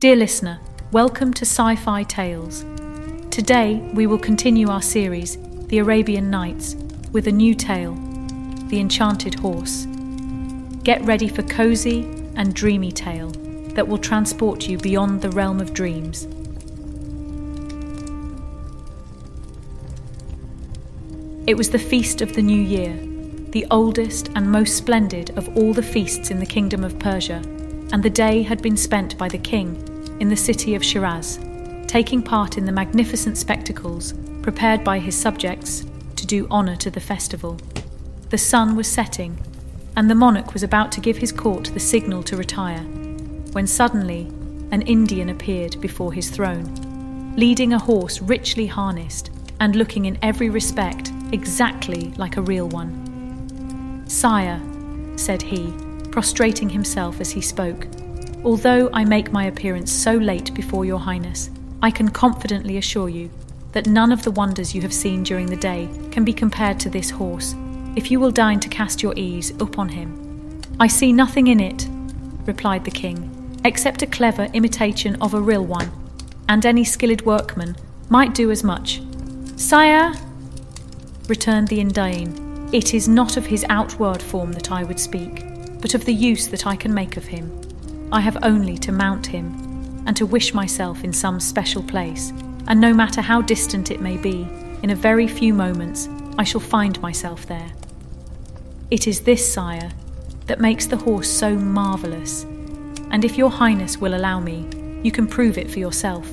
Dear listener, welcome to Sci Fi Tales. Today we will continue our series, The Arabian Nights, with a new tale The Enchanted Horse. Get ready for a cozy and dreamy tale that will transport you beyond the realm of dreams. It was the feast of the new year, the oldest and most splendid of all the feasts in the kingdom of Persia, and the day had been spent by the king in the city of Shiraz, taking part in the magnificent spectacles prepared by his subjects to do honour to the festival. The sun was setting, and the monarch was about to give his court the signal to retire, when suddenly an Indian appeared before his throne, leading a horse richly harnessed and looking in every respect exactly like a real one. Sire, said he, prostrating himself as he spoke, Although I make my appearance so late before your highness, I can confidently assure you that none of the wonders you have seen during the day can be compared to this horse, if you will deign to cast your ease upon him. I see nothing in it, replied the king, except a clever imitation of a real one, and any skilled workman might do as much. Sire, returned the Indian, it is not of his outward form that I would speak, but of the use that I can make of him. I have only to mount him and to wish myself in some special place, and no matter how distant it may be, in a very few moments I shall find myself there. It is this, sire, that makes the horse so marvellous, and if your highness will allow me, you can prove it for yourself.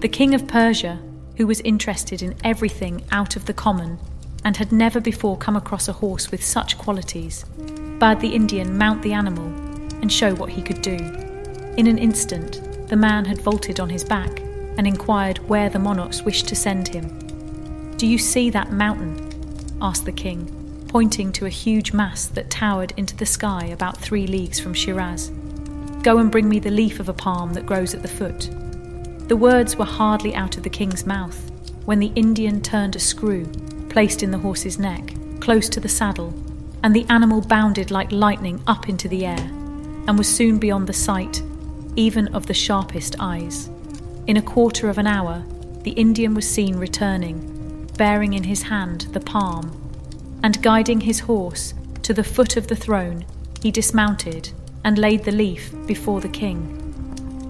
The king of Persia, who was interested in everything out of the common and had never before come across a horse with such qualities, bade the Indian mount the animal and show what he could do. In an instant, the man had vaulted on his back and inquired where the monarchs wished to send him. Do you see that mountain? asked the king, pointing to a huge mass that towered into the sky about three leagues from Shiraz. Go and bring me the leaf of a palm that grows at the foot. The words were hardly out of the king's mouth when the Indian turned a screw placed in the horse's neck, close to the saddle, and the animal bounded like lightning up into the air and was soon beyond the sight, even of the sharpest eyes. In a quarter of an hour, the Indian was seen returning, bearing in his hand the palm, and guiding his horse to the foot of the throne, he dismounted and laid the leaf before the king.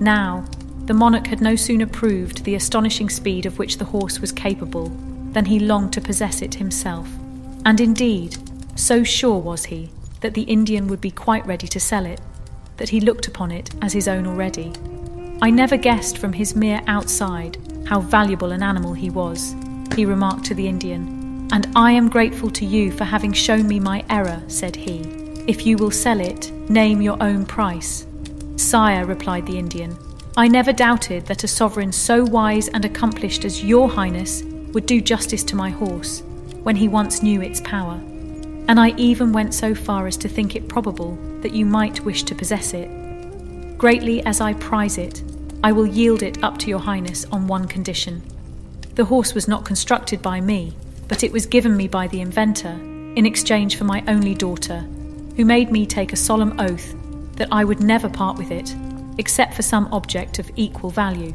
Now, the monarch had no sooner proved the astonishing speed of which the horse was capable than he longed to possess it himself. And indeed, so sure was he that the Indian would be quite ready to sell it that he looked upon it as his own already. I never guessed from his mere outside how valuable an animal he was, he remarked to the Indian. And I am grateful to you for having shown me my error, said he. If you will sell it, name your own price. Sire, replied the Indian, I never doubted that a sovereign so wise and accomplished as your highness would do justice to my horse when he once knew its power. And I even went so far as to think it probable that you might wish to possess it. Greatly as I prize it, I will yield it up to your highness on one condition. The horse was not constructed by me, but it was given me by the inventor in exchange for my only daughter, who made me take a solemn oath that I would never part with it, except for some object of equal value.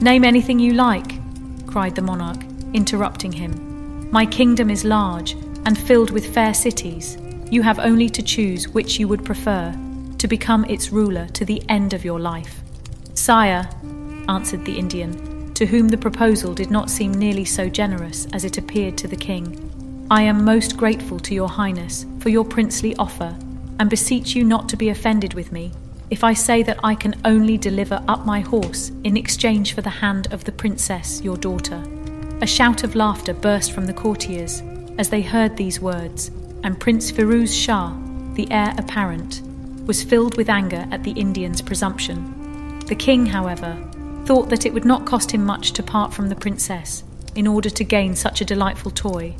Name anything you like, cried the monarch, interrupting him. My kingdom is large and filled with fair cities you have only to choose which you would prefer to become its ruler to the end of your life. Sire, answered the Indian, to whom the proposal did not seem nearly so generous as it appeared to the king, I am most grateful to your highness for your princely offer, and beseech you not to be offended with me if I say that I can only deliver up my horse in exchange for the hand of the princess, your daughter. A shout of laughter burst from the courtiers as they heard these words, and Prince Firuz Shah, the heir apparent, was filled with anger at the Indian's presumption. The king, however, thought that it would not cost him much to part from the princess in order to gain such a delightful toy,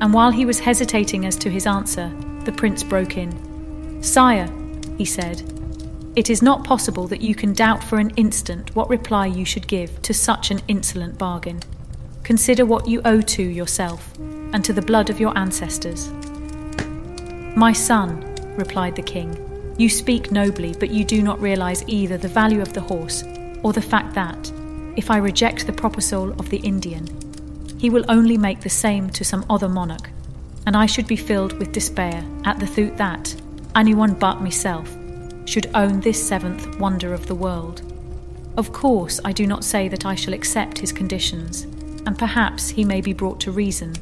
and while he was hesitating as to his answer, the prince broke in. Sire, he said, it is not possible that you can doubt for an instant what reply you should give to such an insolent bargain. Consider what you owe to yourself and to the blood of your ancestors. My son, replied the king, You speak nobly, but you do not realize either the value of the horse or the fact that, if I reject the proposal of the Indian, he will only make the same to some other monarch, and I should be filled with despair at the thought that anyone but myself should own this seventh wonder of the world. Of course, I do not say that I shall accept his conditions, and perhaps he may be brought to reason.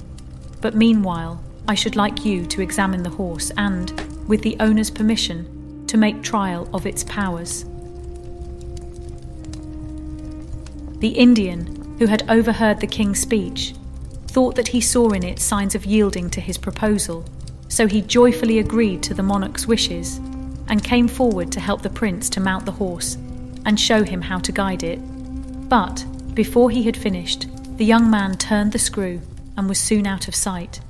But meanwhile, I should like you to examine the horse and, with the owner's permission, to make trial of its powers. The Indian, who had overheard the king's speech, thought that he saw in it signs of yielding to his proposal, so he joyfully agreed to the monarch's wishes and came forward to help the prince to mount the horse and show him how to guide it. But, before he had finished, the young man turned the screw and was soon out of sight.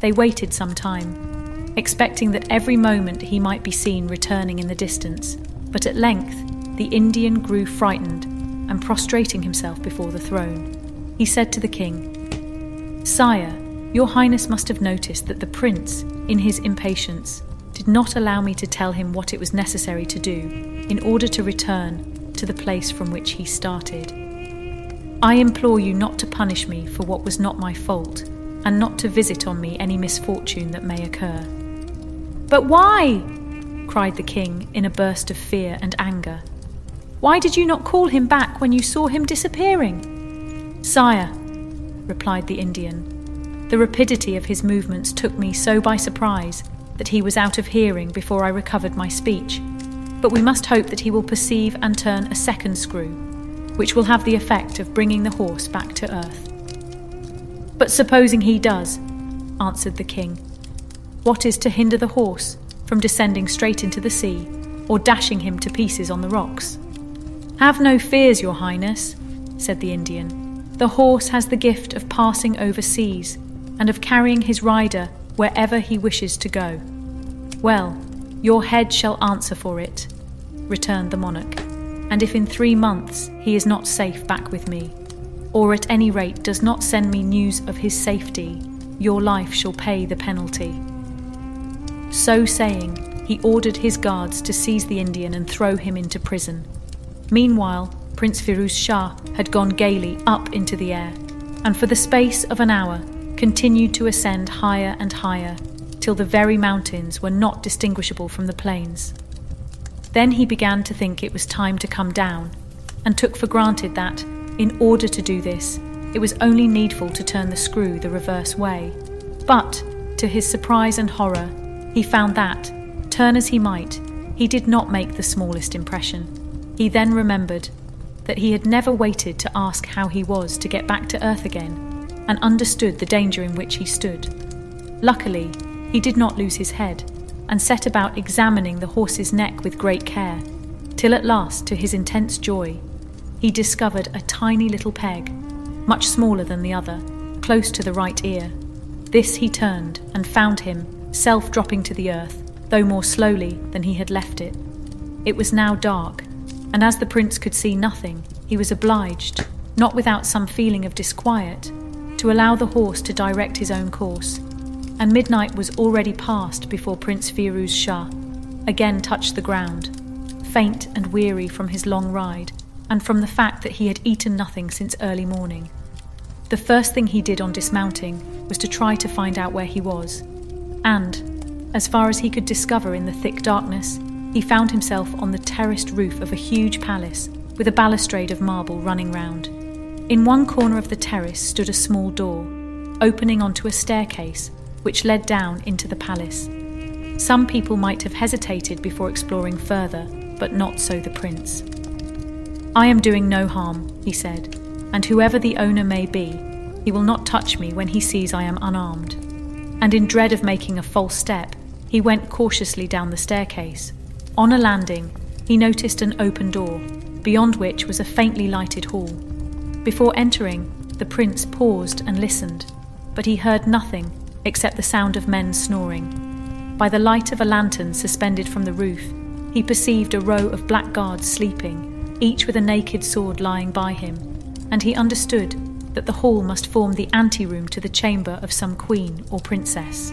They waited some time, expecting that every moment he might be seen returning in the distance, but at length the Indian grew frightened and prostrating himself before the throne. He said to the king, Sire, your Highness must have noticed that the prince, in his impatience, did not allow me to tell him what it was necessary to do in order to return to the place from which he started. I implore you not to punish me for what was not my fault, and not to visit on me any misfortune that may occur. But why? cried the king in a burst of fear and anger. Why did you not call him back when you saw him disappearing? Sire, replied the Indian, the rapidity of his movements took me so by surprise that he was out of hearing before I recovered my speech. But we must hope that he will perceive and turn a second screw, which will have the effect of bringing the horse back to earth. But supposing he does, answered the king, what is to hinder the horse from descending straight into the sea or dashing him to pieces on the rocks? Have no fears, your highness, said the Indian. The horse has the gift of passing over seas and of carrying his rider wherever he wishes to go. Well, your head shall answer for it, returned the monarch, and if in three months he is not safe back with me, or at any rate does not send me news of his safety, your life shall pay the penalty. So saying, he ordered his guards to seize the Indian and throw him into prison. Meanwhile, Prince Firuz Shah had gone gaily up into the air, and for the space of an hour continued to ascend higher and higher till the very mountains were not distinguishable from the plains. Then he began to think it was time to come down, and took for granted that, in order to do this, it was only needful to turn the screw the reverse way. But, to his surprise and horror, he found that, turn as he might, he did not make the smallest impression. He then remembered that he had never waited to ask how he was to get back to earth again and understood the danger in which he stood. Luckily, he did not lose his head and set about examining the horse's neck with great care, till at last, to his intense joy, he discovered a tiny little peg, much smaller than the other, close to the right ear. This he turned and found him, self dropping to the earth, though more slowly than he had left it. It was now dark, and as the prince could see nothing, he was obliged, not without some feeling of disquiet, to allow the horse to direct his own course, and midnight was already past before Prince Firuz Shah again touched the ground, faint and weary from his long ride and from the fact that he had eaten nothing since early morning. The first thing he did on dismounting was to try to find out where he was, and, as far as he could discover in the thick darkness, he found himself on the terraced roof of a huge palace with a balustrade of marble running round. In one corner of the terrace stood a small door, opening onto a staircase which led down into the palace. Some people might have hesitated before exploring further, but not so the prince. I am doing no harm, he said, and whoever the owner may be, he will not touch me when he sees I am unarmed. And in dread of making a false step, he went cautiously down the staircase. On a landing, he noticed an open door, beyond which was a faintly lighted hall. Before entering, the prince paused and listened, but he heard nothing except the sound of men snoring. By the light of a lantern suspended from the roof, he perceived a row of black guards sleeping, each with a naked sword lying by him, and he understood that the hall must form the anteroom to the chamber of some queen or princess.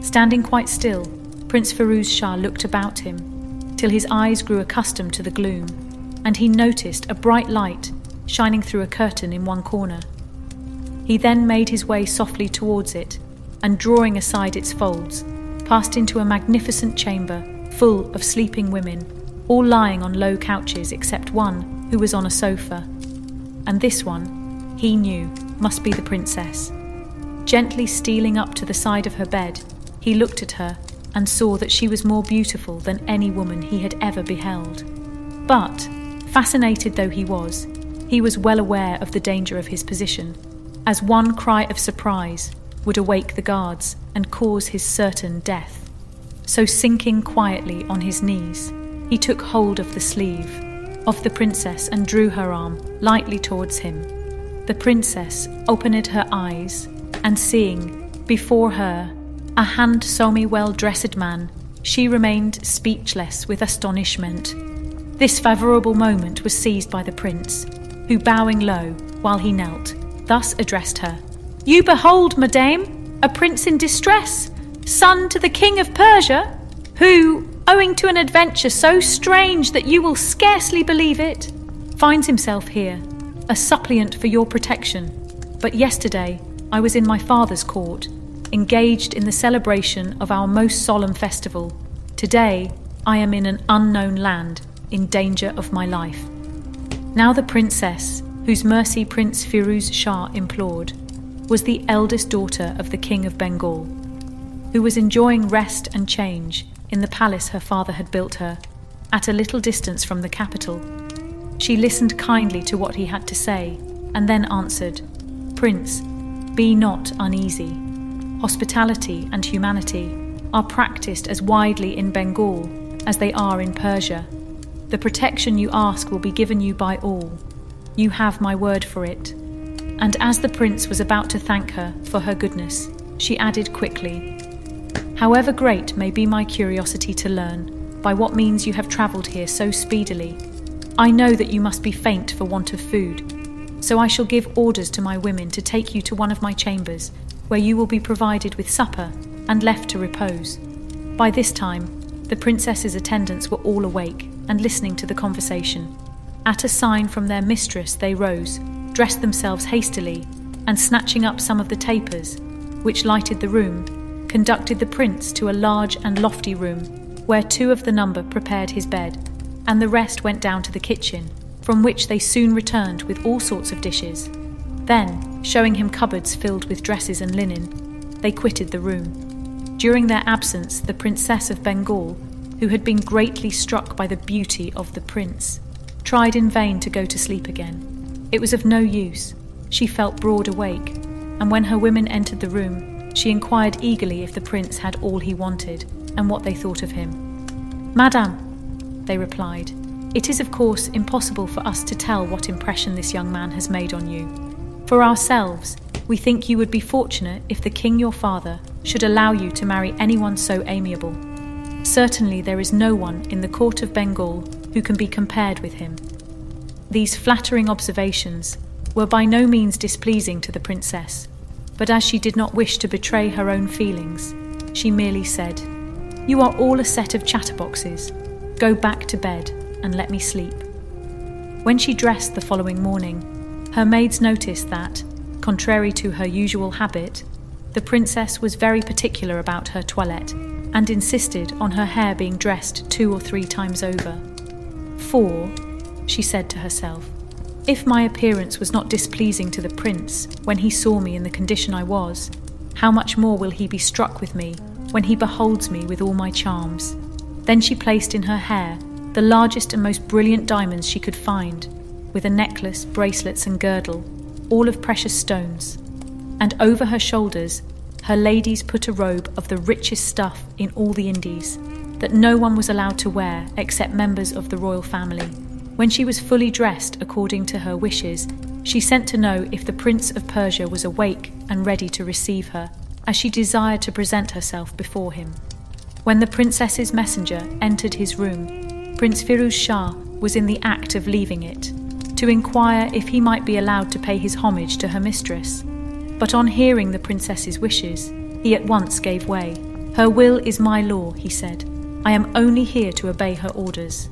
Standing quite still, Prince Firuz Shah looked about him till his eyes grew accustomed to the gloom, and he noticed a bright light shining through a curtain in one corner. He then made his way softly towards it, and drawing aside its folds, passed into a magnificent chamber full of sleeping women, all lying on low couches except one who was on a sofa. And this one, he knew, must be the princess. Gently stealing up to the side of her bed, he looked at her and saw that she was more beautiful than any woman he had ever beheld. But, fascinated though he was, he was well aware of the danger of his position, as one cry of surprise would awake the guards and cause his certain death. So, sinking quietly on his knees, he took hold of the sleeve of the princess and drew her arm lightly towards him. The princess opened her eyes, and seeing before her a handsomely well dressed man, she remained speechless with astonishment. This favourable moment was seized by the prince, who, bowing low while he knelt, thus addressed her You behold, madame, a prince in distress, son to the king of Persia, who, owing to an adventure so strange that you will scarcely believe it, finds himself here, a suppliant for your protection. But yesterday I was in my father's court engaged in the celebration of our most solemn festival. Today, I am in an unknown land, in danger of my life. Now, the princess, whose mercy Prince Firuz Shah implored, was the eldest daughter of the King of Bengal, who was enjoying rest and change in the palace her father had built her, at a little distance from the capital. She listened kindly to what he had to say, and then answered, Prince, be not uneasy hospitality, and humanity are practiced as widely in Bengal as they are in Persia. The protection you ask will be given you by all. You have my word for it. And as the prince was about to thank her for her goodness, she added quickly, However great may be my curiosity to learn by what means you have travelled here so speedily, I know that you must be faint for want of food. So I shall give orders to my women to take you to one of my chambers where you will be provided with supper and left to repose. By this time, the princess's attendants were all awake and listening to the conversation. At a sign from their mistress, they rose, dressed themselves hastily, and snatching up some of the tapers, which lighted the room, conducted the prince to a large and lofty room, where two of the number prepared his bed, and the rest went down to the kitchen, from which they soon returned with all sorts of dishes. Then, showing him cupboards filled with dresses and linen, they quitted the room. During their absence, the Princess of Bengal, who had been greatly struck by the beauty of the prince, tried in vain to go to sleep again. It was of no use. She felt broad awake, and when her women entered the room, she inquired eagerly if the prince had all he wanted and what they thought of him. Madame, they replied, it is of course impossible for us to tell what impression this young man has made on you. For ourselves, we think you would be fortunate if the king your father should allow you to marry anyone so amiable. Certainly, there is no one in the court of Bengal who can be compared with him. These flattering observations were by no means displeasing to the princess, but as she did not wish to betray her own feelings, she merely said, You are all a set of chatterboxes. Go back to bed and let me sleep. When she dressed the following morning, her maids noticed that, contrary to her usual habit, the princess was very particular about her toilette and insisted on her hair being dressed two or three times over. For, she said to herself, if my appearance was not displeasing to the prince when he saw me in the condition I was, how much more will he be struck with me when he beholds me with all my charms? Then she placed in her hair the largest and most brilliant diamonds she could find, with a necklace, bracelets, and girdle, all of precious stones. And over her shoulders, her ladies put a robe of the richest stuff in all the Indies, that no one was allowed to wear except members of the royal family. When she was fully dressed according to her wishes, she sent to know if the Prince of Persia was awake and ready to receive her, as she desired to present herself before him. When the princess's messenger entered his room, Prince Firuz Shah was in the act of leaving it to inquire if he might be allowed to pay his homage to her mistress. But on hearing the princess's wishes, he at once gave way. Her will is my law, he said. I am only here to obey her orders.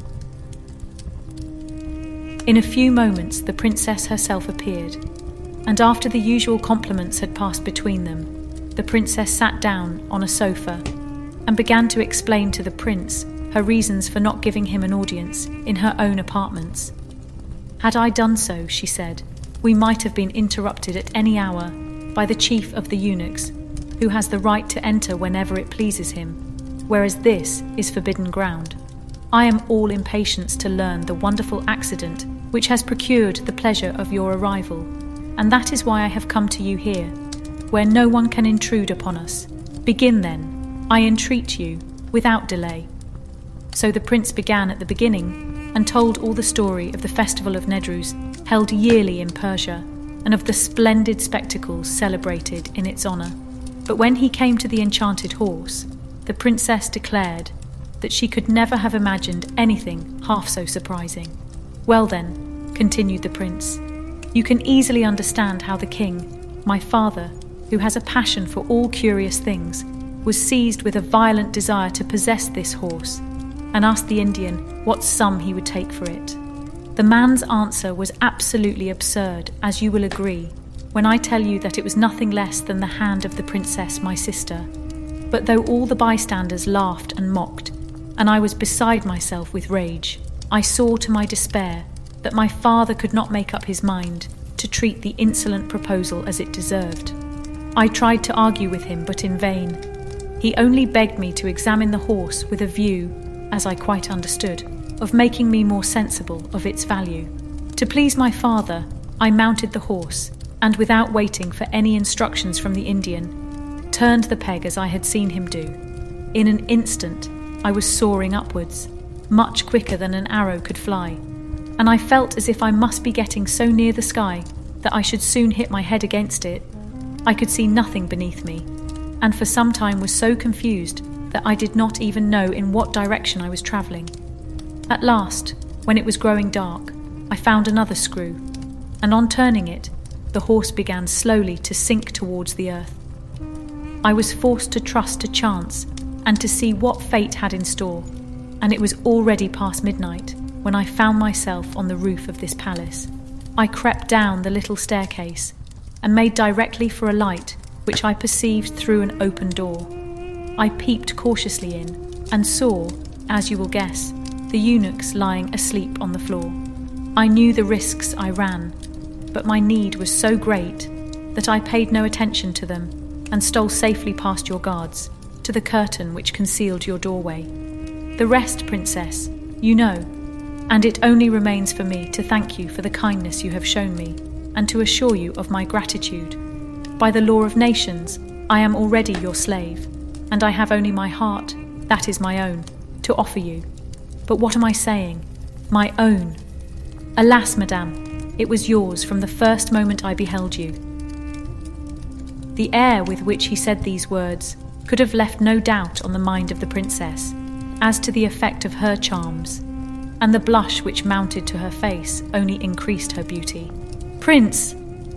In a few moments, the princess herself appeared, and after the usual compliments had passed between them, the princess sat down on a sofa and began to explain to the prince her reasons for not giving him an audience in her own apartments. Had I done so, she said, we might have been interrupted at any hour by the chief of the eunuchs, who has the right to enter whenever it pleases him, whereas this is forbidden ground. I am all impatience to learn the wonderful accident which has procured the pleasure of your arrival, and that is why I have come to you here, where no one can intrude upon us. Begin then, I entreat you, without delay. So the prince began at the beginning and told all the story of the festival of Nedruz held yearly in Persia and of the splendid spectacles celebrated in its honour. But when he came to the enchanted horse, the princess declared that she could never have imagined anything half so surprising. Well, then, continued the prince, you can easily understand how the king, my father, who has a passion for all curious things, was seized with a violent desire to possess this horse and asked the Indian what sum he would take for it. The man's answer was absolutely absurd, as you will agree, when I tell you that it was nothing less than the hand of the princess, my sister. But though all the bystanders laughed and mocked, and I was beside myself with rage, I saw to my despair that my father could not make up his mind to treat the insolent proposal as it deserved. I tried to argue with him, but in vain. He only begged me to examine the horse with a view, as I quite understood, of making me more sensible of its value. To please my father, I mounted the horse, and without waiting for any instructions from the Indian, turned the peg as I had seen him do. In an instant, I was soaring upwards, much quicker than an arrow could fly, and I felt as if I must be getting so near the sky that I should soon hit my head against it. I could see nothing beneath me, and for some time was so confused that I did not even know in what direction I was travelling. At last, when it was growing dark, I found another screw, and on turning it, the horse began slowly to sink towards the earth. I was forced to trust to chance and to see what fate had in store, and it was already past midnight when I found myself on the roof of this palace. I crept down the little staircase and made directly for a light which I perceived through an open door. I peeped cautiously in and saw, as you will guess, the eunuchs lying asleep on the floor. I knew the risks I ran, but my need was so great that I paid no attention to them and stole safely past your guards to the curtain which concealed your doorway. The rest, Princess, you know, and it only remains for me to thank you for the kindness you have shown me and to assure you of my gratitude. By the law of nations, I am already your slave, and I have only my heart, that is my own, to offer you. But what am I saying? My own. Alas, madame, it was yours from the first moment I beheld you. The air with which he said these words could have left no doubt on the mind of the princess as to the effect of her charms, and the blush which mounted to her face only increased her beauty. Prince,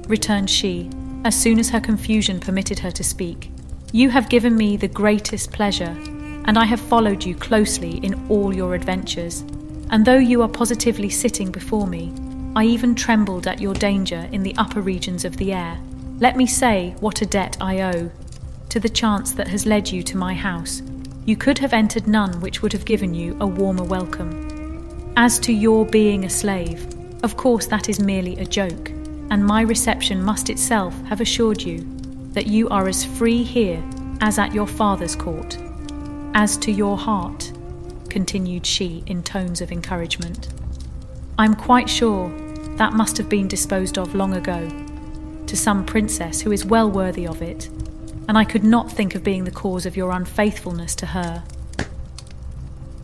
returned she, as soon as her confusion permitted her to speak, you have given me the greatest pleasure and I have followed you closely in all your adventures. And though you are positively sitting before me, I even trembled at your danger in the upper regions of the air. Let me say what a debt I owe to the chance that has led you to my house. You could have entered none which would have given you a warmer welcome. As to your being a slave, of course that is merely a joke, and my reception must itself have assured you that you are as free here as at your father's court. As to your heart, continued she in tones of encouragement, I'm quite sure that must have been disposed of long ago to some princess who is well worthy of it, and I could not think of being the cause of your unfaithfulness to her.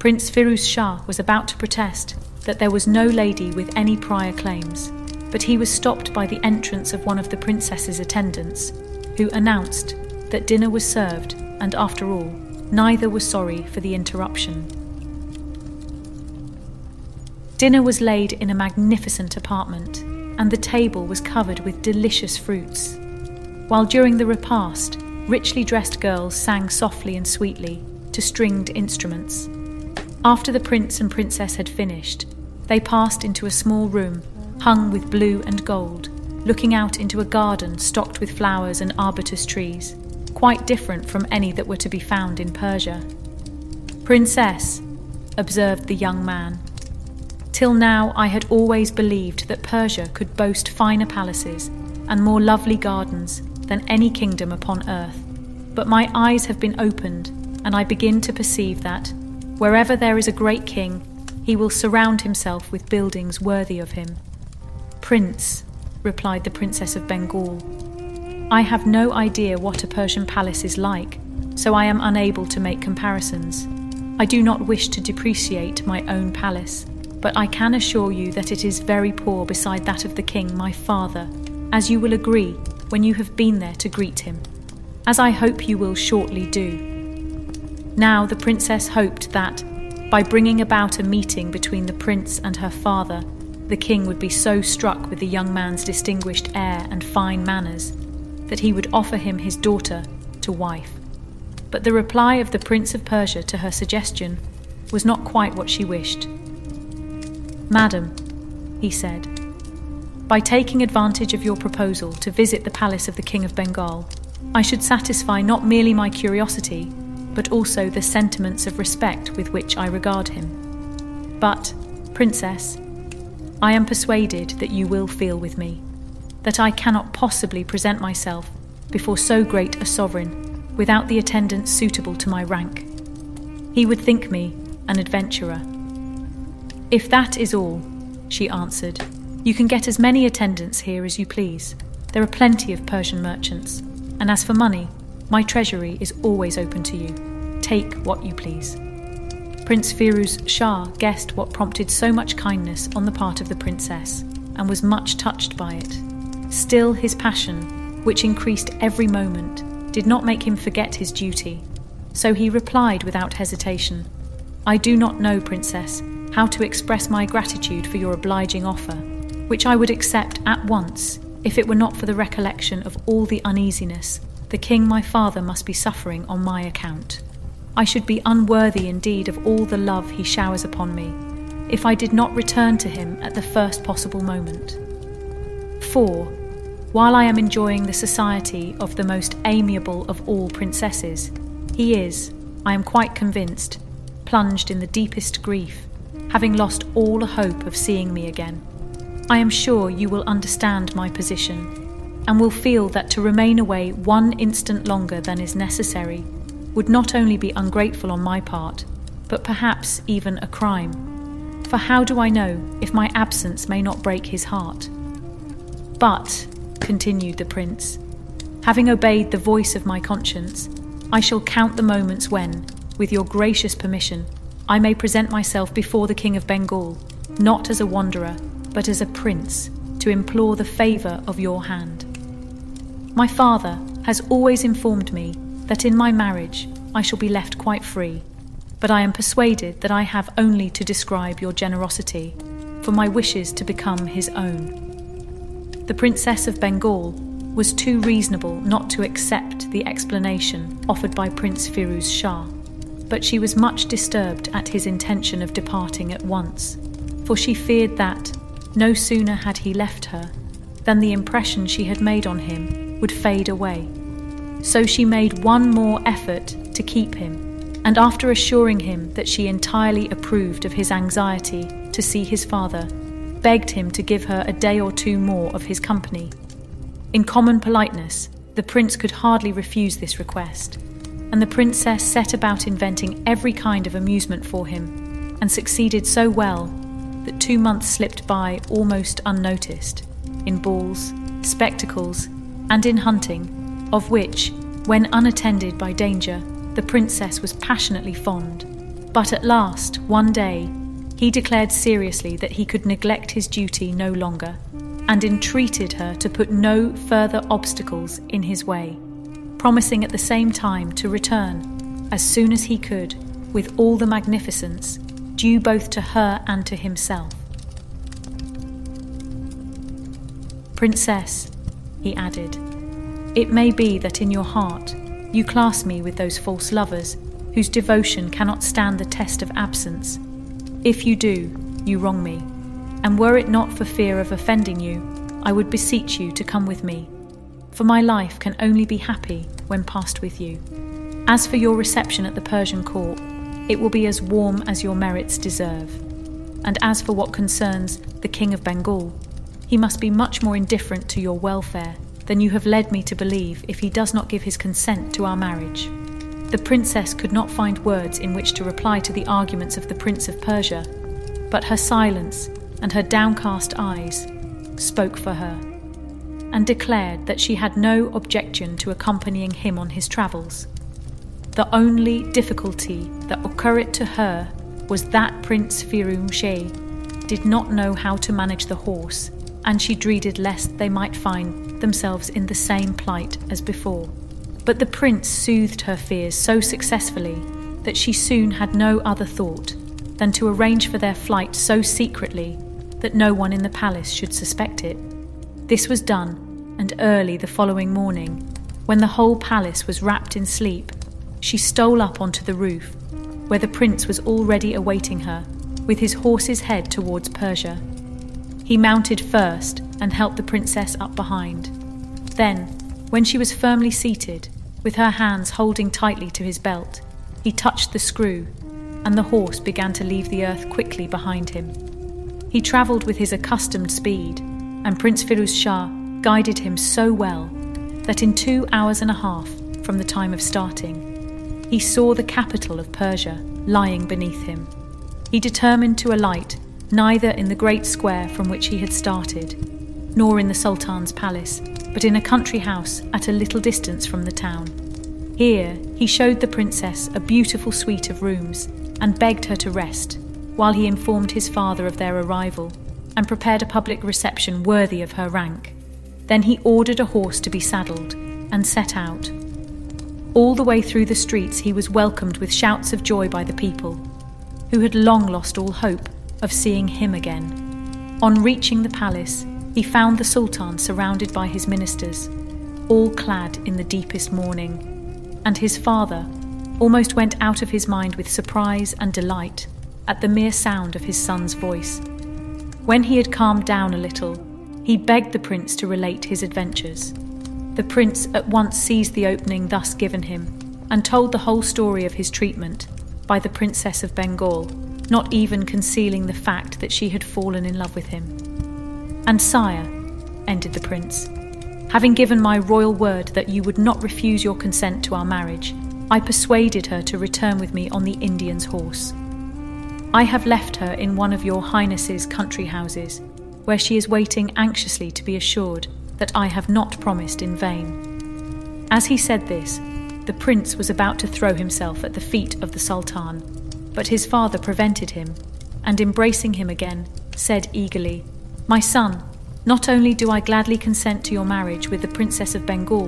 Prince Firuz Shah was about to protest that there was no lady with any prior claims, but he was stopped by the entrance of one of the princess's attendants, who announced that dinner was served, and after all, Neither was sorry for the interruption. Dinner was laid in a magnificent apartment, and the table was covered with delicious fruits. While during the repast, richly dressed girls sang softly and sweetly to stringed instruments. After the prince and princess had finished, they passed into a small room hung with blue and gold, looking out into a garden stocked with flowers and arbutus trees, quite different from any that were to be found in Persia. Princess, observed the young man, till now I had always believed that Persia could boast finer palaces and more lovely gardens than any kingdom upon earth. But my eyes have been opened, and I begin to perceive that, wherever there is a great king, he will surround himself with buildings worthy of him. Prince, replied the Princess of Bengal, I have no idea what a Persian palace is like, so I am unable to make comparisons. I do not wish to depreciate my own palace, but I can assure you that it is very poor beside that of the king, my father, as you will agree when you have been there to greet him, as I hope you will shortly do. Now the princess hoped that, by bringing about a meeting between the prince and her father, the king would be so struck with the young man's distinguished air and fine manners that he would offer him his daughter to wife. But the reply of the Prince of Persia to her suggestion was not quite what she wished. Madam, he said, by taking advantage of your proposal to visit the palace of the King of Bengal, I should satisfy not merely my curiosity, but also the sentiments of respect with which I regard him. But, Princess, I am persuaded that you will feel with me that I cannot possibly present myself before so great a sovereign without the attendance suitable to my rank. He would think me an adventurer. If that is all, she answered, you can get as many attendants here as you please. There are plenty of Persian merchants, and as for money, my treasury is always open to you. Take what you please. Prince Firuz Shah guessed what prompted so much kindness on the part of the princess and was much touched by it. Still, his passion, which increased every moment, did not make him forget his duty. So he replied without hesitation I do not know, Princess, how to express my gratitude for your obliging offer, which I would accept at once if it were not for the recollection of all the uneasiness the king my father must be suffering on my account. I should be unworthy indeed of all the love he showers upon me if I did not return to him at the first possible moment. For, while I am enjoying the society of the most amiable of all princesses, he is, I am quite convinced, plunged in the deepest grief, having lost all hope of seeing me again. I am sure you will understand my position, and will feel that to remain away one instant longer than is necessary would not only be ungrateful on my part, but perhaps even a crime. For how do I know if my absence may not break his heart? But, continued the prince, having obeyed the voice of my conscience, I shall count the moments when, with your gracious permission, I may present myself before the King of Bengal, not as a wanderer, but as a prince, to implore the favour of your hand. My father has always informed me that in my marriage I shall be left quite free, but I am persuaded that I have only to describe your generosity for my wishes to become his own. The Princess of Bengal was too reasonable not to accept the explanation offered by Prince Firuz Shah, but she was much disturbed at his intention of departing at once, for she feared that, no sooner had he left her, than the impression she had made on him would fade away. So she made one more effort to keep him, and after assuring him that she entirely approved of his anxiety to see his father, begged him to give her a day or two more of his company. In common politeness, the prince could hardly refuse this request, and the princess set about inventing every kind of amusement for him, and succeeded so well that two months slipped by almost unnoticed in balls, spectacles, and in hunting of which, when unattended by danger, the princess was passionately fond. But at last, one day, he declared seriously that he could neglect his duty no longer, and entreated her to put no further obstacles in his way, promising at the same time to return, as soon as he could, with all the magnificence due both to her and to himself. Princess, he added, it may be that in your heart You class me with those false lovers whose devotion cannot stand the test of absence. If you do, you wrong me. And were it not for fear of offending you, I would beseech you to come with me. For my life can only be happy when passed with you. As for your reception at the Persian court, it will be as warm as your merits deserve. And as for what concerns the King of Bengal, he must be much more indifferent to your welfare than you have led me to believe if he does not give his consent to our marriage. The princess could not find words in which to reply to the arguments of the Prince of Persia, but her silence and her downcast eyes spoke for her, and declared that she had no objection to accompanying him on his travels. The only difficulty that occurred to her was that Prince Firuz Shah did not know how to manage the horse, and she dreaded lest they might find themselves in the same plight as before. But the prince soothed her fears so successfully that she soon had no other thought than to arrange for their flight so secretly that no one in the palace should suspect it. This was done, and early the following morning, when the whole palace was wrapped in sleep, she stole up onto the roof, where the prince was already awaiting her, with his horse's head towards Persia. He mounted first and helped the princess up behind. Then, when she was firmly seated, with her hands holding tightly to his belt, he touched the screw, and the horse began to leave the earth quickly behind him. He travelled with his accustomed speed, and Prince Firuz Shah guided him so well that in two hours and a half from the time of starting, he saw the capital of Persia lying beneath him. He determined to alight neither in the great square from which he had started, nor in the Sultan's palace, but in a country house at a little distance from the town. Here he showed the princess a beautiful suite of rooms and begged her to rest while he informed his father of their arrival and prepared a public reception worthy of her rank. Then he ordered a horse to be saddled and set out. All the way through the streets, he was welcomed with shouts of joy by the people, who had long lost all hope of seeing him again. On reaching the palace, he found the Sultan surrounded by his ministers, all clad in the deepest mourning, and his father almost went out of his mind with surprise and delight at the mere sound of his son's voice. When he had calmed down a little, he begged the prince to relate his adventures. The prince at once seized the opening thus given him and told the whole story of his treatment by the Princess of Bengal, not even concealing the fact that she had fallen in love with him. And sire, ended the prince, having given my royal word that you would not refuse your consent to our marriage, I persuaded her to return with me on the Indian's horse. I have left her in one of your Highness's country houses, where she is waiting anxiously to be assured that I have not promised in vain. As he said this, the prince was about to throw himself at the feet of the Sultan, but his father prevented him, and embracing him again, said eagerly, My son, not only do I gladly consent to your marriage with the Princess of Bengal,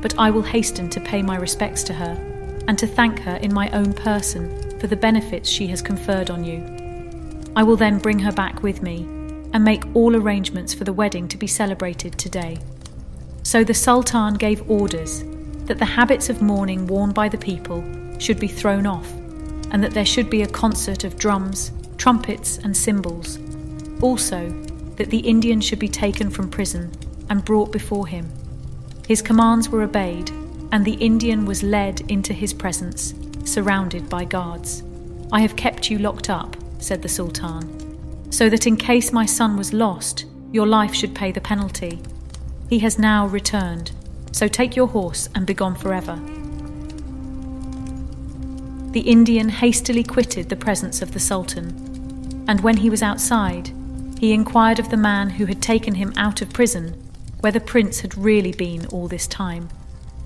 but I will hasten to pay my respects to her, and to thank her in my own person for the benefits she has conferred on you. I will then bring her back with me and make all arrangements for the wedding to be celebrated today. So the Sultan gave orders that the habits of mourning worn by the people should be thrown off, and that there should be a concert of drums, trumpets, and cymbals. Also, that the Indian should be taken from prison and brought before him. His commands were obeyed, and the Indian was led into his presence surrounded by guards. I have kept you locked up, said the Sultan, so that in case my son was lost, your life should pay the penalty. He has now returned, so take your horse and begone forever. The Indian hastily quitted the presence of the Sultan, and when he was outside, he inquired of the man who had taken him out of prison where the prince had really been all this time,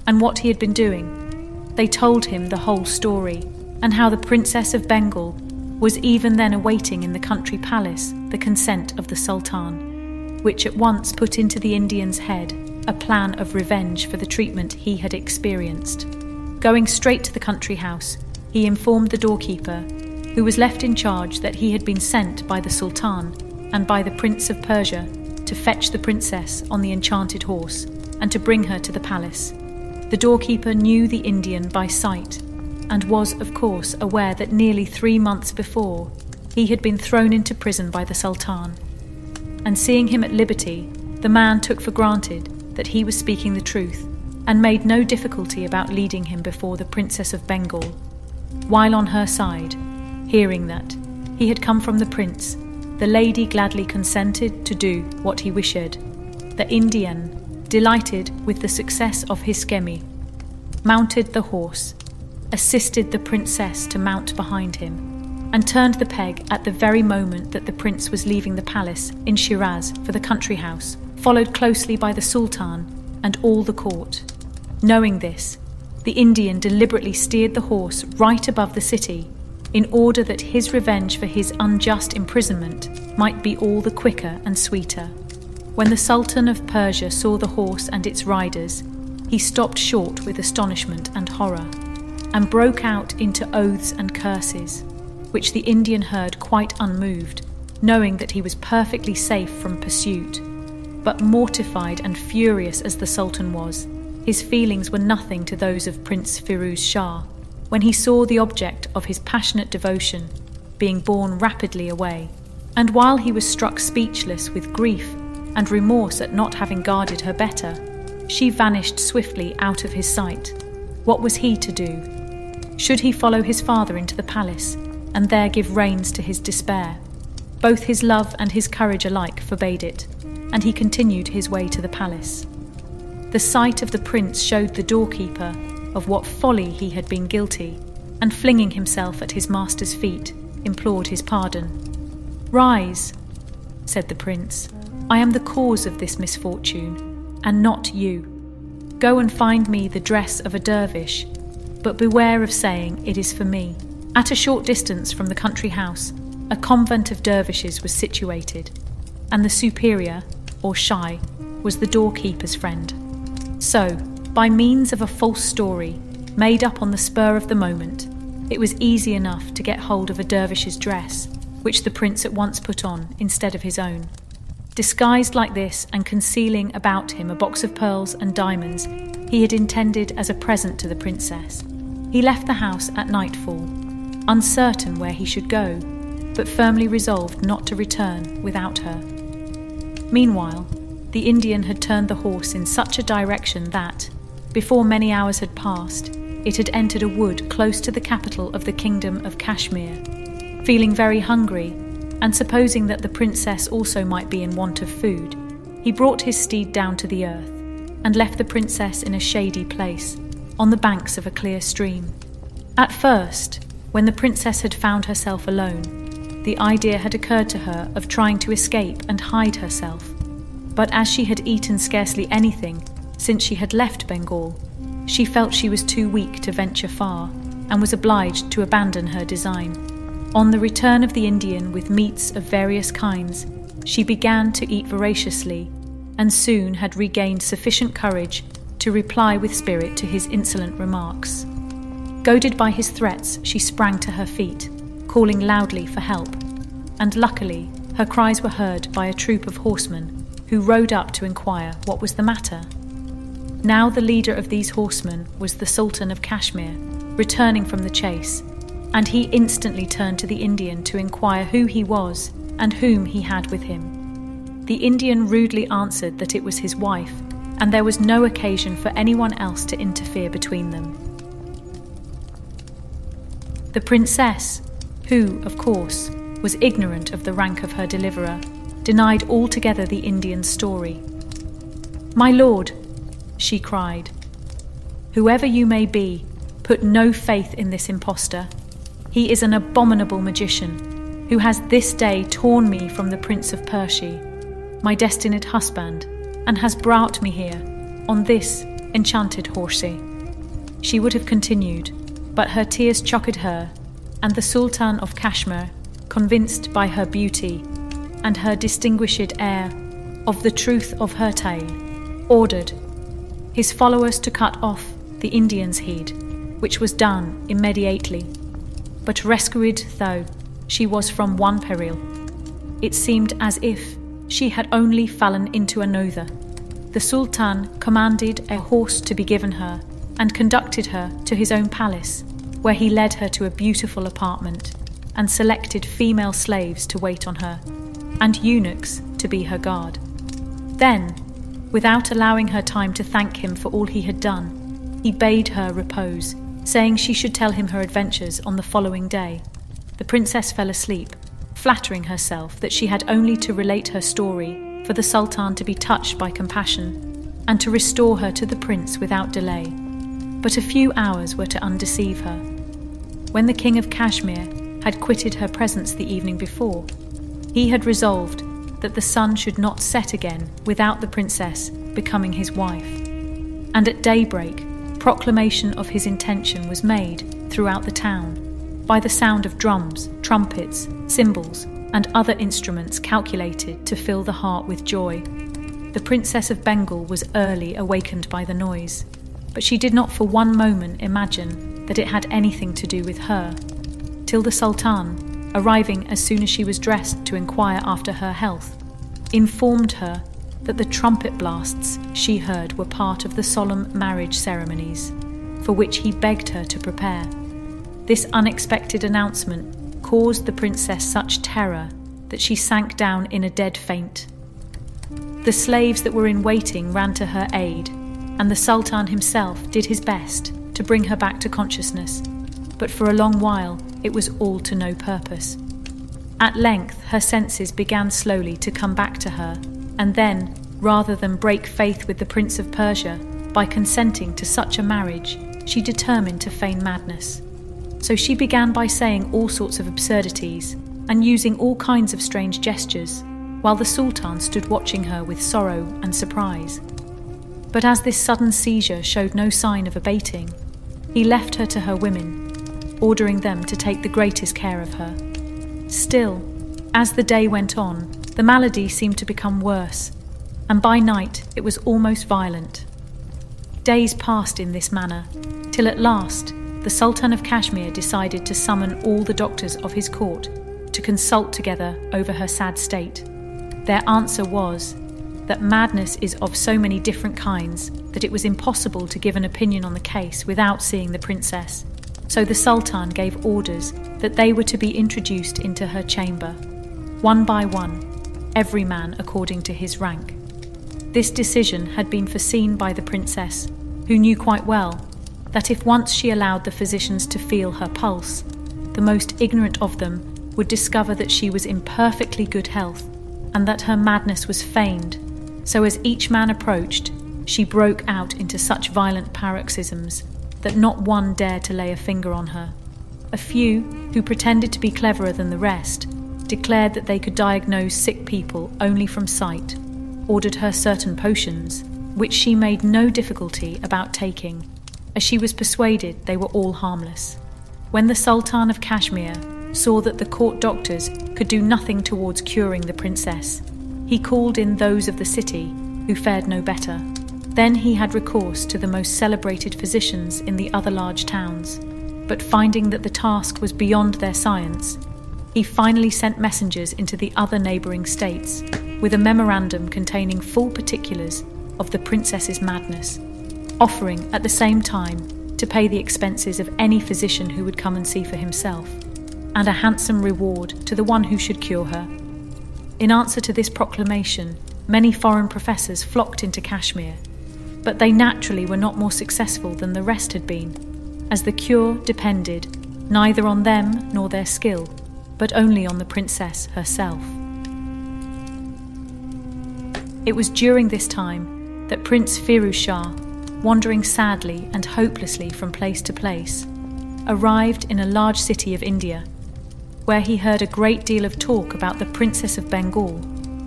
and what he had been doing they told him the whole story, and how the Princess of Bengal was even then awaiting in the country palace the consent of the Sultan, which at once put into the Indian's head a plan of revenge for the treatment he had experienced. Going straight to the country house, he informed the doorkeeper, who was left in charge, that he had been sent by the Sultan and by the Prince of Persia to fetch the princess on the enchanted horse and to bring her to the palace. The doorkeeper knew the Indian by sight and was, of course, aware that nearly three months before he had been thrown into prison by the Sultan. And seeing him at liberty, the man took for granted that he was speaking the truth and made no difficulty about leading him before the Princess of Bengal. While on her side, hearing that he had come from the prince, the lady gladly consented to do what he wished. The Indian, delighted with the success of his scheme, mounted the horse, assisted the princess to mount behind him, and turned the peg at the very moment that the prince was leaving the palace in Shiraz for the country house, followed closely by the sultan and all the court. Knowing this, the Indian deliberately steered the horse right above the city in order that his revenge for his unjust imprisonment might be all the quicker and sweeter. When the Sultan of Persia saw the horse and its riders, he stopped short with astonishment and horror, and broke out into oaths and curses, which the Indian heard quite unmoved, knowing that he was perfectly safe from pursuit. But mortified and furious as the Sultan was, his feelings were nothing to those of Prince Firuz Shah when he saw the object of his passionate devotion being borne rapidly away. And while he was struck speechless with grief and remorse at not having guarded her better, she vanished swiftly out of his sight. What was he to do? Should he follow his father into the palace and there give reins to his despair? Both his love and his courage alike forbade it, and he continued his way to the palace. The sight of the prince showed the doorkeeper of what folly he had been guilty, and flinging himself at his master's feet, implored his pardon. Rise, said the prince. I am the cause of this misfortune, and not you. Go and find me the dress of a dervish, but beware of saying it is for me. At a short distance from the country house, a convent of dervishes was situated, and the superior, or sheik, was the doorkeeper's friend. So, by means of a false story made up on the spur of the moment, it was easy enough to get hold of a dervish's dress, which the prince at once put on instead of his own. Disguised like this and concealing about him a box of pearls and diamonds he had intended as a present to the princess, he left the house at nightfall, uncertain where he should go, but firmly resolved not to return without her. Meanwhile, the Indian had turned the horse in such a direction that, before many hours had passed, it had entered a wood close to the capital of the kingdom of Kashmir. Feeling very hungry, and supposing that the princess also might be in want of food, he brought his steed down to the earth and left the princess in a shady place, on the banks of a clear stream. At first, when the princess had found herself alone, the idea had occurred to her of trying to escape and hide herself but as she had eaten scarcely anything since she had left Bengal, she felt she was too weak to venture far and was obliged to abandon her design. On the return of the Indian with meats of various kinds, she began to eat voraciously and soon had regained sufficient courage to reply with spirit to his insolent remarks. Goaded by his threats, she sprang to her feet, calling loudly for help, and luckily her cries were heard by a troop of horsemen who rode up to inquire what was the matter. Now, the leader of these horsemen was the Sultan of Kashmir, returning from the chase, and he instantly turned to the Indian to inquire who he was and whom he had with him. The Indian rudely answered that it was his wife, and there was no occasion for anyone else to interfere between them. The princess, who, of course, was ignorant of the rank of her deliverer, denied altogether the Indian story. My lord, she cried, whoever you may be, put no faith in this impostor. He is an abominable magician who has this day torn me from the Prince of Persia, my destined husband, and has brought me here on this enchanted horsey. She would have continued, but her tears choked her, and the Sultan of Kashmir, convinced by her beauty, and her distinguished air of the truth of her tale, ordered his followers to cut off the Indian's head, which was done immediately. But rescued though she was from one peril, it seemed as if she had only fallen into another. The Sultan commanded a horse to be given her, and conducted her to his own palace, where he led her to a beautiful apartment and selected female slaves to wait on her and eunuchs to be her guard. Then, without allowing her time to thank him for all he had done, he bade her repose, saying she should tell him her adventures on the following day. The princess fell asleep, flattering herself that she had only to relate her story for the Sultan to be touched by compassion and to restore her to the prince without delay. But a few hours were to undeceive her. When the King of Kashmir had quitted her presence the evening before, he had resolved that the sun should not set again without the princess becoming his wife. And at daybreak, proclamation of his intention was made throughout the town by the sound of drums, trumpets, cymbals, and other instruments calculated to fill the heart with joy. The Princess of Bengal was early awakened by the noise, but she did not for one moment imagine that it had anything to do with her, till the Sultan, arriving as soon as she was dressed to inquire after her health, informed her that the trumpet blasts she heard were part of the solemn marriage ceremonies, for which he begged her to prepare. This unexpected announcement caused the princess such terror that she sank down in a dead faint. The slaves that were in waiting ran to her aid, and the Sultan himself did his best to bring her back to consciousness, but for a long while it was all to no purpose. At length, her senses began slowly to come back to her, and then, rather than break faith with the Prince of Persia by consenting to such a marriage, she determined to feign madness. So she began by saying all sorts of absurdities and using all kinds of strange gestures, while the Sultan stood watching her with sorrow and surprise. But as this sudden seizure showed no sign of abating, he left her to her women, ordering them to take the greatest care of her. Still, as the day went on, the malady seemed to become worse, and by night it was almost violent. Days passed in this manner, till at last the Sultan of Kashmir decided to summon all the doctors of his court to consult together over her sad state. Their answer was that madness is of so many different kinds that it was impossible to give an opinion on the case without seeing the princess so the Sultan gave orders that they were to be introduced into her chamber, one by one, every man according to his rank. This decision had been foreseen by the princess, who knew quite well that if once she allowed the physicians to feel her pulse, the most ignorant of them would discover that she was in perfectly good health and that her madness was feigned. So, as each man approached, she broke out into such violent paroxysms that not one dared to lay a finger on her. A few, who pretended to be cleverer than the rest, declared that they could diagnose sick people only from sight, ordered her certain potions, which she made no difficulty about taking, as she was persuaded they were all harmless. When the Sultan of Kashmir saw that the court doctors could do nothing towards curing the princess, he called in those of the city who fared no better then he had recourse to the most celebrated physicians in the other large towns, but finding that the task was beyond their science, he finally sent messengers into the other neighbouring states with a memorandum containing full particulars of the princess's madness, offering at the same time to pay the expenses of any physician who would come and see for himself, and a handsome reward to the one who should cure her. In answer to this proclamation, many foreign professors flocked into Kashmir but they naturally were not more successful than the rest had been, as the cure depended neither on them nor their skill, but only on the princess herself. It was during this time that Prince Firuz Shah, wandering sadly and hopelessly from place to place, arrived in a large city of India, where he heard a great deal of talk about the Princess of Bengal,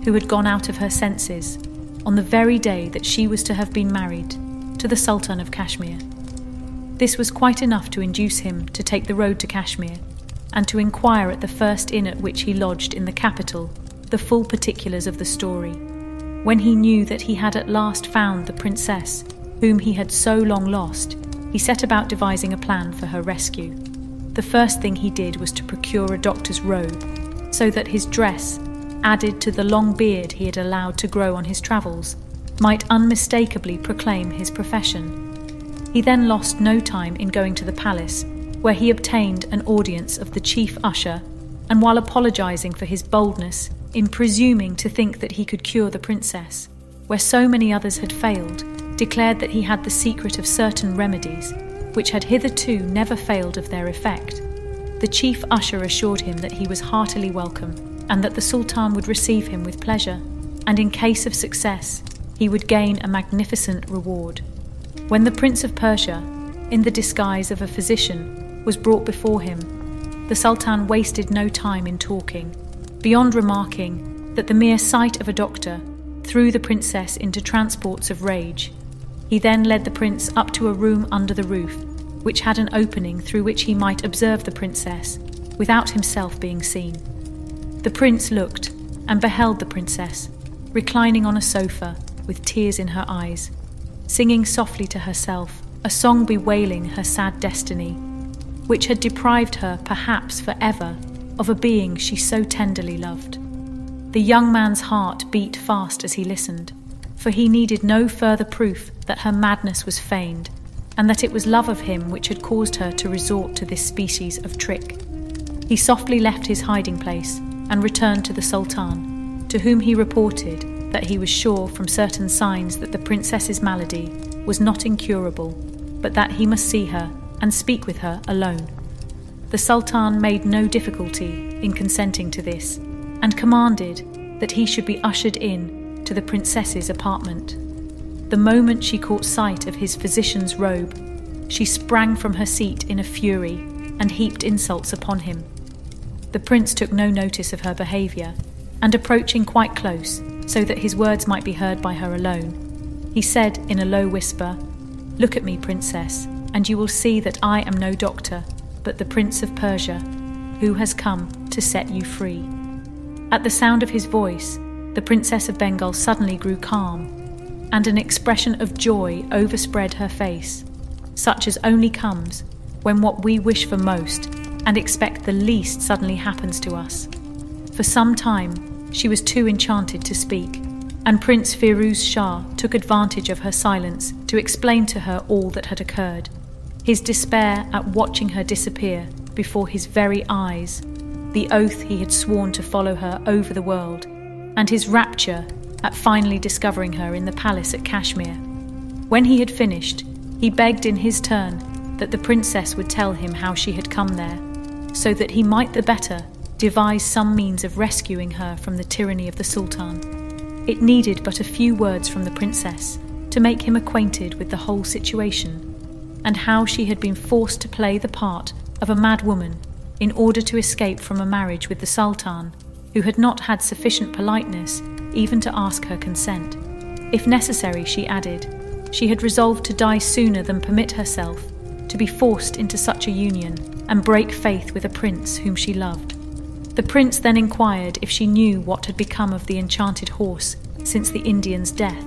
who had gone out of her senses on the very day that she was to have been married to the Sultan of Kashmir. This was quite enough to induce him to take the road to Kashmir and to inquire at the first inn at which he lodged in the capital the full particulars of the story. When he knew that he had at last found the princess, whom he had so long lost, he set about devising a plan for her rescue. The first thing he did was to procure a doctor's robe, so that his dress added to the long beard he had allowed to grow on his travels, might unmistakably proclaim his profession. He then lost no time in going to the palace, where he obtained an audience of the chief usher, and while apologizing for his boldness in presuming to think that he could cure the princess, where so many others had failed, declared that he had the secret of certain remedies, which had hitherto never failed of their effect. The chief usher assured him that he was heartily welcome, and that the Sultan would receive him with pleasure, and in case of success, he would gain a magnificent reward. When the Prince of Persia, in the disguise of a physician, was brought before him, the Sultan wasted no time in talking, beyond remarking that the mere sight of a doctor threw the princess into transports of rage. He then led the prince up to a room under the roof, which had an opening through which he might observe the princess without himself being seen. The prince looked and beheld the princess, reclining on a sofa with tears in her eyes, singing softly to herself a song bewailing her sad destiny, which had deprived her, perhaps forever, of a being she so tenderly loved. The young man's heart beat fast as he listened, for he needed no further proof that her madness was feigned, and that it was love of him which had caused her to resort to this species of trick. He softly left his hiding place and returned to the Sultan, to whom he reported that he was sure from certain signs that the princess's malady was not incurable, but that he must see her and speak with her alone. The Sultan made no difficulty in consenting to this, and commanded that he should be ushered in to the princess's apartment. The moment she caught sight of his physician's robe, she sprang from her seat in a fury and heaped insults upon him. The prince took no notice of her behaviour, and approaching quite close, so that his words might be heard by her alone. He said in a low whisper, Look at me, princess, and you will see that I am no doctor, but the Prince of Persia, who has come to set you free. At the sound of his voice, the Princess of Bengal suddenly grew calm, and an expression of joy overspread her face, such as only comes when what we wish for most and expect the least suddenly happens to us. For some time, she was too enchanted to speak, and Prince Firuz Shah took advantage of her silence to explain to her all that had occurred. His despair at watching her disappear before his very eyes, the oath he had sworn to follow her over the world, and his rapture at finally discovering her in the palace at Kashmir. When he had finished, he begged in his turn that the princess would tell him how she had come there, so that he might the better devise some means of rescuing her from the tyranny of the Sultan. It needed but a few words from the princess to make him acquainted with the whole situation, and how she had been forced to play the part of a mad woman in order to escape from a marriage with the Sultan, who had not had sufficient politeness even to ask her consent. If necessary, she added, she had resolved to die sooner than permit herself to be forced into such a union and break faith with a prince whom she loved. The prince then inquired if she knew what had become of the enchanted horse since the Indian's death,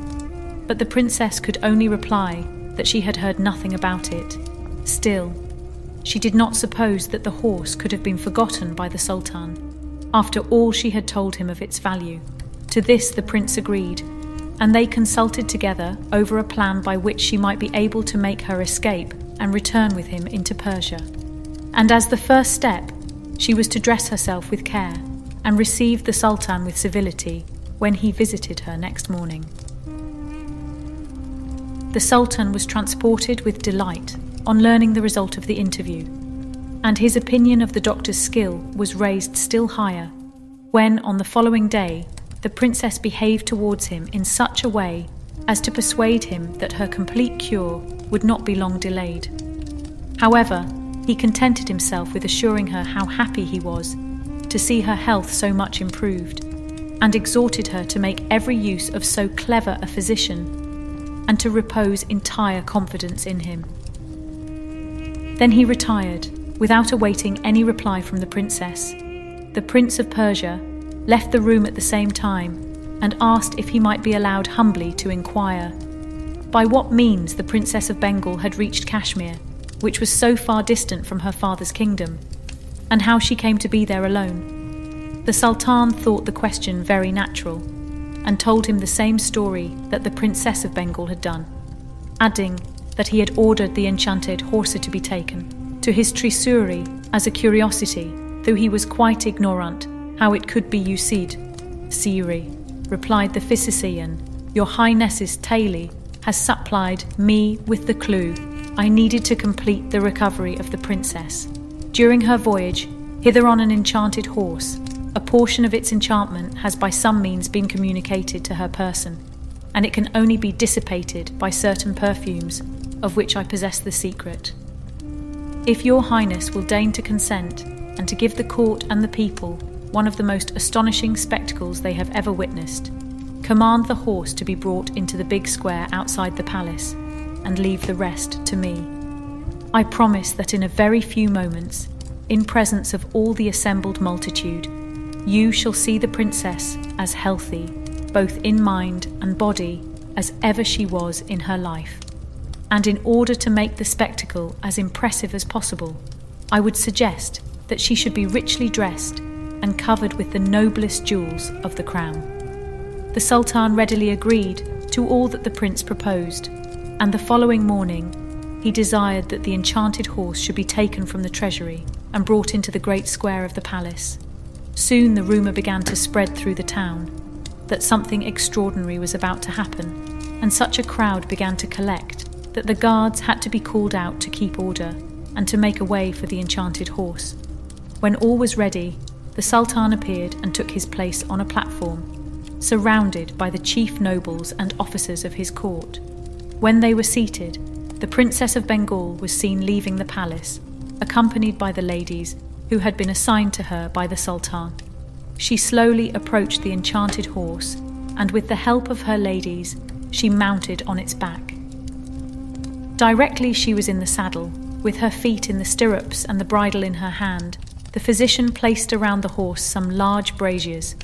but the princess could only reply that she had heard nothing about it. Still, she did not suppose that the horse could have been forgotten by the Sultan, after all she had told him of its value. To this the prince agreed, and they consulted together over a plan by which she might be able to make her escape and return with him into Persia. And as the first step, she was to dress herself with care and receive the Sultan with civility when he visited her next morning. The Sultan was transported with delight on learning the result of the interview, and his opinion of the doctor's skill was raised still higher when, on the following day, the princess behaved towards him in such a way as to persuade him that her complete cure would not be long delayed. However, he contented himself with assuring her how happy he was to see her health so much improved, and exhorted her to make every use of so clever a physician, and to repose entire confidence in him. Then he retired, without awaiting any reply from the princess. The Prince of Persia left the room at the same time and asked if he might be allowed humbly to inquire by what means the Princess of Bengal had reached Kashmir which was so far distant from her father's kingdom, and how she came to be there alone. The Sultan thought the question very natural, and told him the same story that the Princess of Bengal had done, adding that he had ordered the enchanted horse to be taken to his trisury as a curiosity, though he was quite ignorant how it could be used. Sire, replied the physician, your Highness's tailor has supplied me with the clue I needed to complete the recovery of the princess. During her voyage, hither on an enchanted horse, a portion of its enchantment has by some means been communicated to her person, and it can only be dissipated by certain perfumes of which I possess the secret. If your Highness will deign to consent and to give the court and the people one of the most astonishing spectacles they have ever witnessed, command the horse to be brought into the big square outside the palace and leave the rest to me. I promise that in a very few moments, in presence of all the assembled multitude, you shall see the princess as healthy, both in mind and body, as ever she was in her life. And in order to make the spectacle as impressive as possible, I would suggest that she should be richly dressed and covered with the noblest jewels of the crown. The Sultan readily agreed to all that the prince proposed, and the following morning he desired that the enchanted horse should be taken from the treasury and brought into the great square of the palace. Soon the rumour began to spread through the town that something extraordinary was about to happen, and such a crowd began to collect that the guards had to be called out to keep order and to make a way for the enchanted horse. When all was ready, the Sultan appeared and took his place on a platform surrounded by the chief nobles and officers of his court. When they were seated, the Princess of Bengal was seen leaving the palace, accompanied by the ladies who had been assigned to her by the Sultan. She slowly approached the enchanted horse, and with the help of her ladies, she mounted on its back. Directly she was in the saddle, with her feet in the stirrups and the bridle in her hand, the physician placed around the horse some large braziers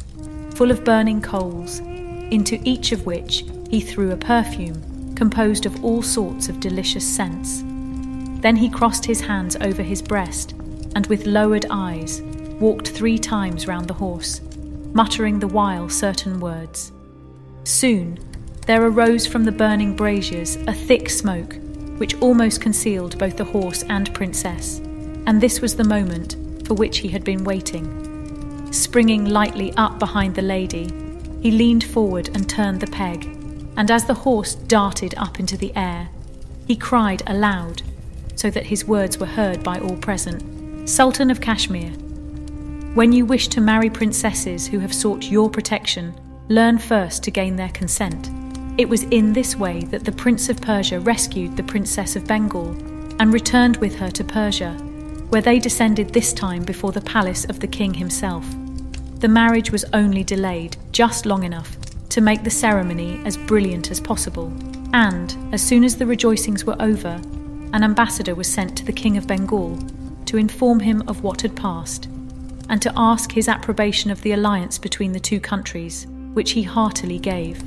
full of burning coals, into each of which he threw a perfume composed of all sorts of delicious scents. Then he crossed his hands over his breast and with lowered eyes walked three times round the horse, muttering the while certain words. Soon there arose from the burning braziers a thick smoke which almost concealed both the horse and princess, and this was the moment for which he had been waiting. Springing lightly up behind the lady, he leaned forward and turned the peg, and as the horse darted up into the air, he cried aloud, so that his words were heard by all present Sultan of Kashmir, when you wish to marry princesses who have sought your protection, learn first to gain their consent. It was in this way that the Prince of Persia rescued the Princess of Bengal and returned with her to Persia, where they descended this time before the palace of the king himself the marriage was only delayed just long enough to make the ceremony as brilliant as possible. And, as soon as the rejoicings were over, an ambassador was sent to the King of Bengal to inform him of what had passed, and to ask his approbation of the alliance between the two countries, which he heartily gave.